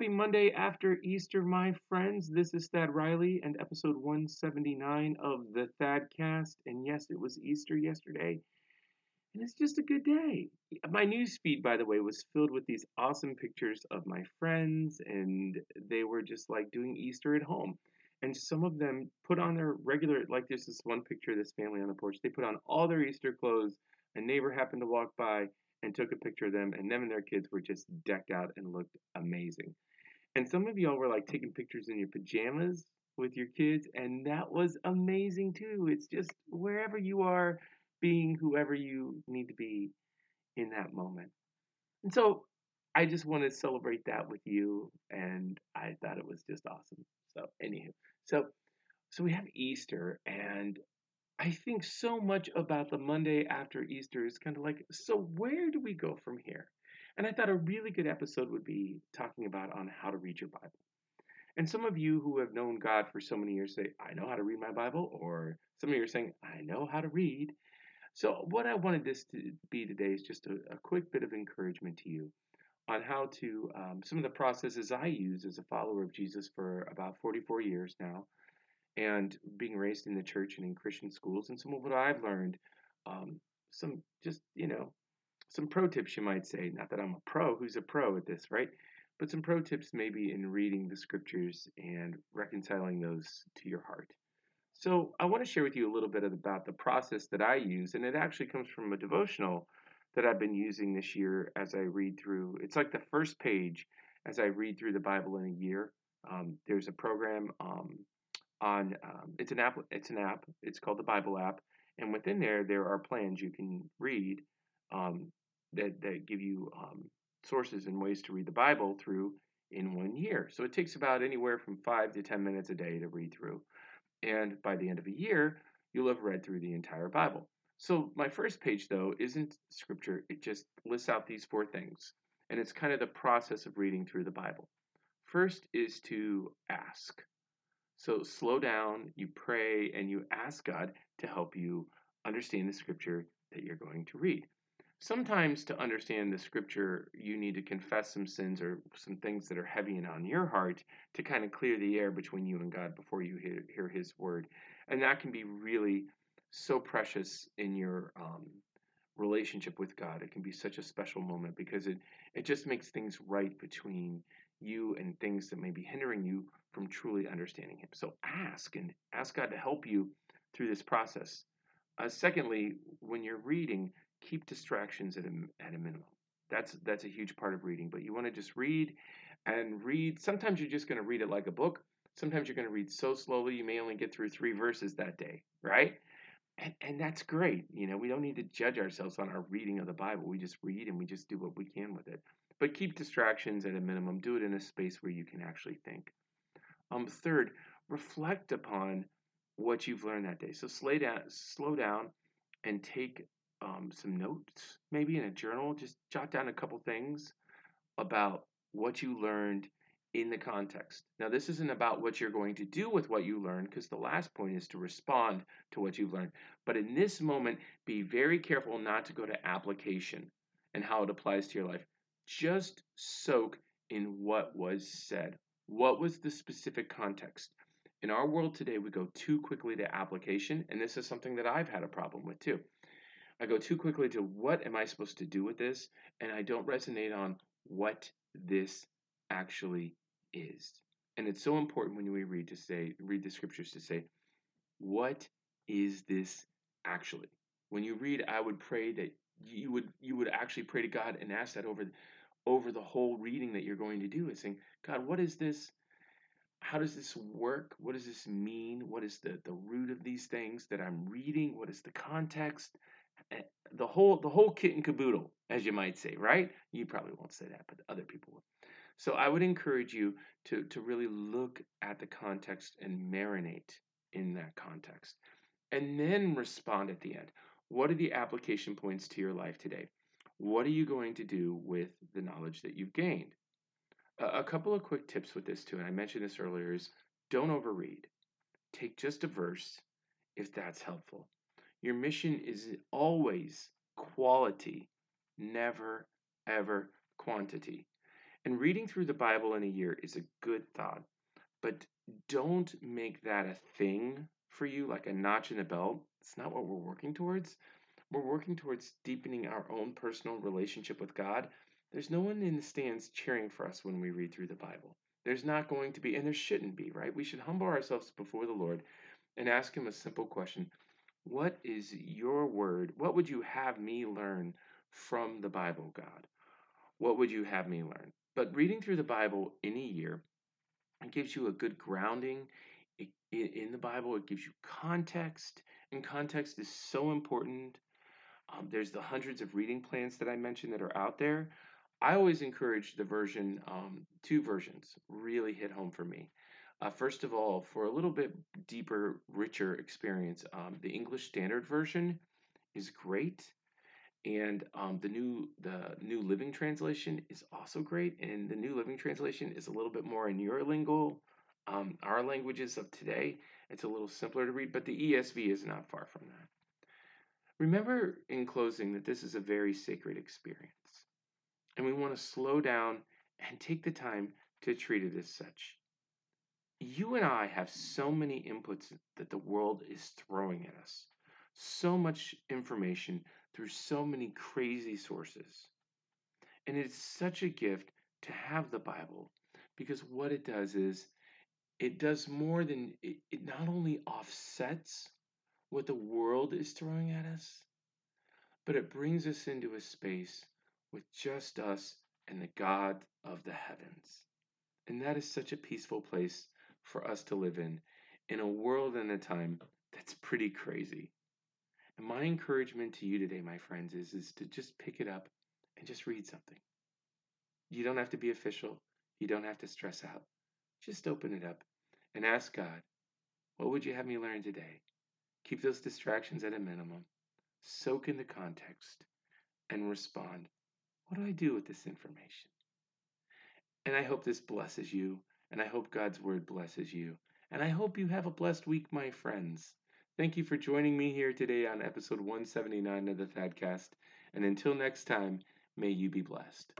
Happy Monday after Easter, my friends. This is Thad Riley and episode 179 of the Thadcast. And yes, it was Easter yesterday. And it's just a good day. My news feed, by the way, was filled with these awesome pictures of my friends, and they were just like doing Easter at home. And some of them put on their regular, like there's this one picture of this family on the porch. They put on all their Easter clothes. A neighbor happened to walk by, and took a picture of them, and them and their kids were just decked out and looked amazing. And some of y'all were like taking pictures in your pajamas with your kids, and that was amazing too. It's just wherever you are, being whoever you need to be in that moment. And so I just want to celebrate that with you, and I thought it was just awesome. So, anywho, so so we have Easter, and I think so much about the Monday after Easter is kind of like, so where do we go from here? And I thought a really good episode would be talking about on how to read your Bible. And some of you who have known God for so many years say, I know how to read my Bible, or some of you are saying, I know how to read. So, what I wanted this to be today is just a, a quick bit of encouragement to you on how to, um, some of the processes I use as a follower of Jesus for about 44 years now, and being raised in the church and in Christian schools, and some of what I've learned, um, some just you know, some pro tips you might say. Not that I'm a pro, who's a pro at this, right? But some pro tips maybe in reading the scriptures and reconciling those to your heart. So I want to share with you a little bit about the process that I use, and it actually comes from a devotional that I've been using this year as I read through. It's like the first page as I read through the Bible in a year. Um, there's a program um, on um, it's an app it's an app it's called the bible app and within there there are plans you can read um, that, that give you um, sources and ways to read the bible through in one year. So it takes about anywhere from five to ten minutes a day to read through and by the end of a year you'll have read through the entire bible. So my first page though isn't scripture it just lists out these four things and it's kind of the process of reading through the bible. First is to ask so slow down, you pray, and you ask God to help you understand the scripture that you're going to read. Sometimes to understand the scripture, you need to confess some sins or some things that are heavy and on your heart to kind of clear the air between you and God before you hear, hear His word. And that can be really so precious in your um, relationship with God. It can be such a special moment because it, it just makes things right between you and things that may be hindering you from truly understanding Him. So ask and ask God to help you through this process. Uh, secondly, when you're reading, keep distractions at a, at a minimum. That's that's a huge part of reading. But you want to just read and read. Sometimes you're just going to read it like a book. Sometimes you're going to read so slowly you may only get through three verses that day, right? And, and that's great. You know, we don't need to judge ourselves on our reading of the Bible. We just read and we just do what we can with it. But keep distractions at a minimum. Do it in a space where you can actually think. Um, third, reflect upon what you've learned that day. So slow down, slow down, and take um, some notes, maybe in a journal. Just jot down a couple things about what you learned in the context. Now, this isn't about what you're going to do with what you learned, because the last point is to respond to what you've learned. But in this moment, be very careful not to go to application and how it applies to your life. Just soak in what was said. What was the specific context? In our world today, we go too quickly to application, and this is something that I've had a problem with too. I go too quickly to what am I supposed to do with this, and I don't resonate on what this actually is. And it's so important when we read to say, read the scriptures to say, what is this actually? When you read, I would pray that you would you would actually pray to God and ask that over over the whole reading that you're going to do is saying, God, what is this? How does this work? What does this mean? What is the, the root of these things that I'm reading? What is the context? Eh, the whole the whole kit and caboodle, as you might say, right? You probably won't say that, but other people will. So I would encourage you to, to really look at the context and marinate in that context. And then respond at the end. What are the application points to your life today? What are you going to do with the knowledge that you've gained? A, couple of quick tips with this too, and I mentioned this earlier, is don't overread. Take just a verse if that's helpful. Your mission is always quality, never, ever quantity. And reading through the Bible in a year is a good thought, but don't make that a thing for you, like a notch in the belt. It's not what we're working towards. We're working towards deepening our own personal relationship with God. There's no one in the stands cheering for us when we read through the Bible. There's not going to be, and there shouldn't be, right? We should humble ourselves before the Lord and ask Him a simple question What is your word? What would you have me learn from the Bible, God? What would you have me learn? But reading through the Bible in a year, it gives you a good grounding in the Bible. It gives you context, and context is so important. Um, there's the hundreds of reading plans that I mentioned that are out there. I always encourage the version, um, two versions really hit home for me. Uh, first of all, for a little bit deeper, richer experience, um, the English Standard Version is great, and um, the new the New Living Translation is also great. And the New Living Translation is a little bit more in your lingo, um, our languages of today. It's a little simpler to read, but the ESV is not far from that. Remember, in closing, that this is a very sacred experience, and we want to slow down and take the time to treat it as such. You and I have so many inputs that the world is throwing at us, so much information through so many crazy sources. And it's such a gift to have the Bible because what it does is it does more than it, it not only offsets what the world is throwing at us, but it brings us into a space with just us and the God of the heavens. And that is such a peaceful place for us to live in, in a world and a time that's pretty crazy. And my encouragement to you today, my friends, is, is to just pick it up and just read something. You don't have to be official. You don't have to stress out. Just open it up and ask God, what would you have me learn today? Keep those distractions at a minimum. Soak in the context and respond. What do I do with this information? And I hope this blesses you, and I hope God's word blesses you. And I hope you have a blessed week, my friends. Thank you for joining me here today on episode 179 of the Thadcast. And until next time, may you be blessed.